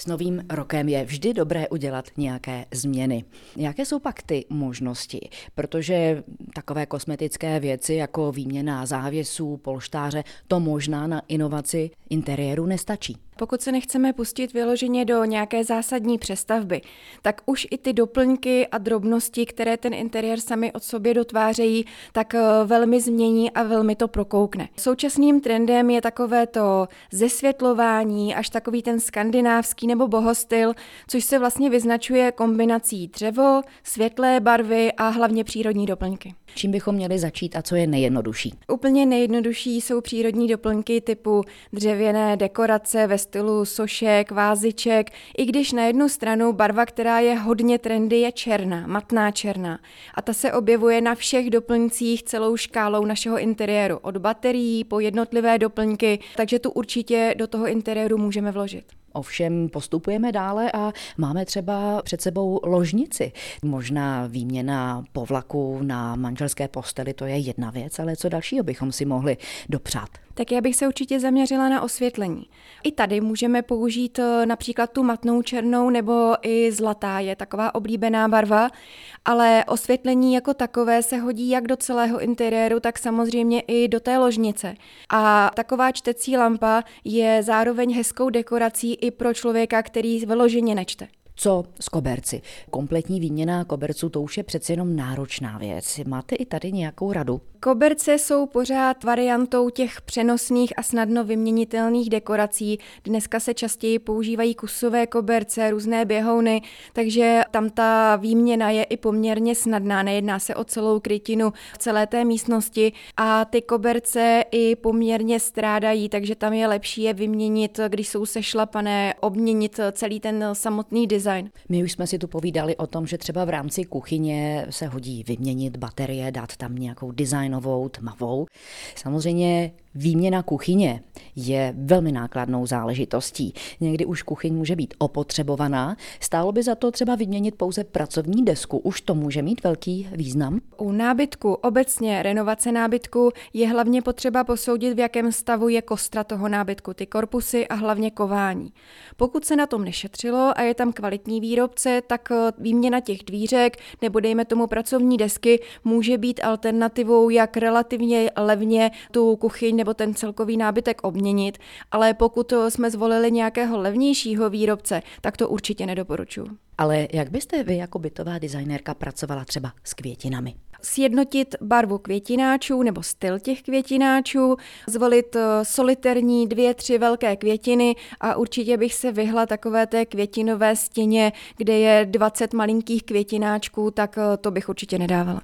S novým rokem je vždy dobré udělat nějaké změny. Jaké jsou pak ty možnosti? Protože takové kosmetické věci jako výměna závěsů, polštáře, to možná na inovaci interiéru nestačí. Pokud se nechceme pustit vyloženě do nějaké zásadní přestavby, tak už i ty doplňky a drobnosti, které ten interiér sami od sobě dotvářejí, tak eh, velmi změní a velmi to prokoukne. Současným trendem je takové to zesvětlování, až takový ten skandinávský nebo bohostyl, což se vlastně vyznačuje kombinací dřevo, světlé barvy a hlavně přírodní doplňky. Čím bychom měli začít a co je nejjednodušší? Úplně nejjednodušší jsou přírodní doplňky typu dřevěné dekorace ve stylu sošek, váziček, i když na jednu stranu barva, která je hodně trendy, je černá, matná černá. A ta se objevuje na všech doplňcích celou škálou našeho interiéru, od baterií po jednotlivé doplňky, takže tu určitě do toho interiéru můžeme vložit. Ovšem postupujeme dále a máme třeba před sebou ložnici. Možná výměna povlaku na manželské posteli, to je jedna věc, ale co dalšího bychom si mohli dopřát? Tak já bych se určitě zaměřila na osvětlení. I tady můžeme použít eh, například tu matnou černou nebo i zlatá je taková oblíbená barva, ale osvětlení jako takové se hodí jak do celého interiéru, tak samozřejmě i do té ložnice. A taková čtecí lampa je zároveň hezkou dekorací i pro člověka, který vyloženě nečte. Co s koberci? Kompletní výměna koberců to už je přece jenom náročná věc. Máte i tady nějakou radu? Koberce jsou pořád variantou těch přenosných a snadno vyměnitelných dekorací. Dneska se častěji používají kusové koberce, různé běhouny, takže tam ta výměna je i poměrně snadná. Nejedná se o celou krytinu v celé té místnosti a ty koberce i poměrně strádají, takže tam je lepší je vyměnit, když jsou sešlapané, obměnit celý ten samotný design. My už jsme si tu povídali o tom, že třeba v rámci kuchyně se hodí vyměnit baterie, dát tam nějakou design designovou, tmavou. Samozřejmě Výměna kuchyně je velmi nákladnou záležitostí. Někdy už kuchyň může být opotřebovaná. Stálo by za to třeba vyměnit pouze pracovní desku. Už to může mít velký význam? U nábytku, obecně renovace nábytku, je hlavně potřeba posoudit, v jakém stavu je kostra toho nábytku, ty korpusy a hlavně kování. Pokud se na tom nešetřilo a je tam kvalitní výrobce, tak eh, výměna těch dvířek nebo dejme tomu pracovní desky může být alternativou, jak relativně levně tu kuchyň nebo ten celkový nábytek obměnit, ale pokud jsme zvolili nějakého levnějšího výrobce, tak to určitě nedoporučuji. Ale jak byste vy jako bytová designérka pracovala třeba s květinami? Sjednotit barvu květináčů nebo styl těch květináčů, zvolit eh, soliterní dvě, tři velké květiny a určitě bych se vyhla takové té květinové stěně, kde je 20 malinkých květináčků, tak eh, to bych určitě nedávala.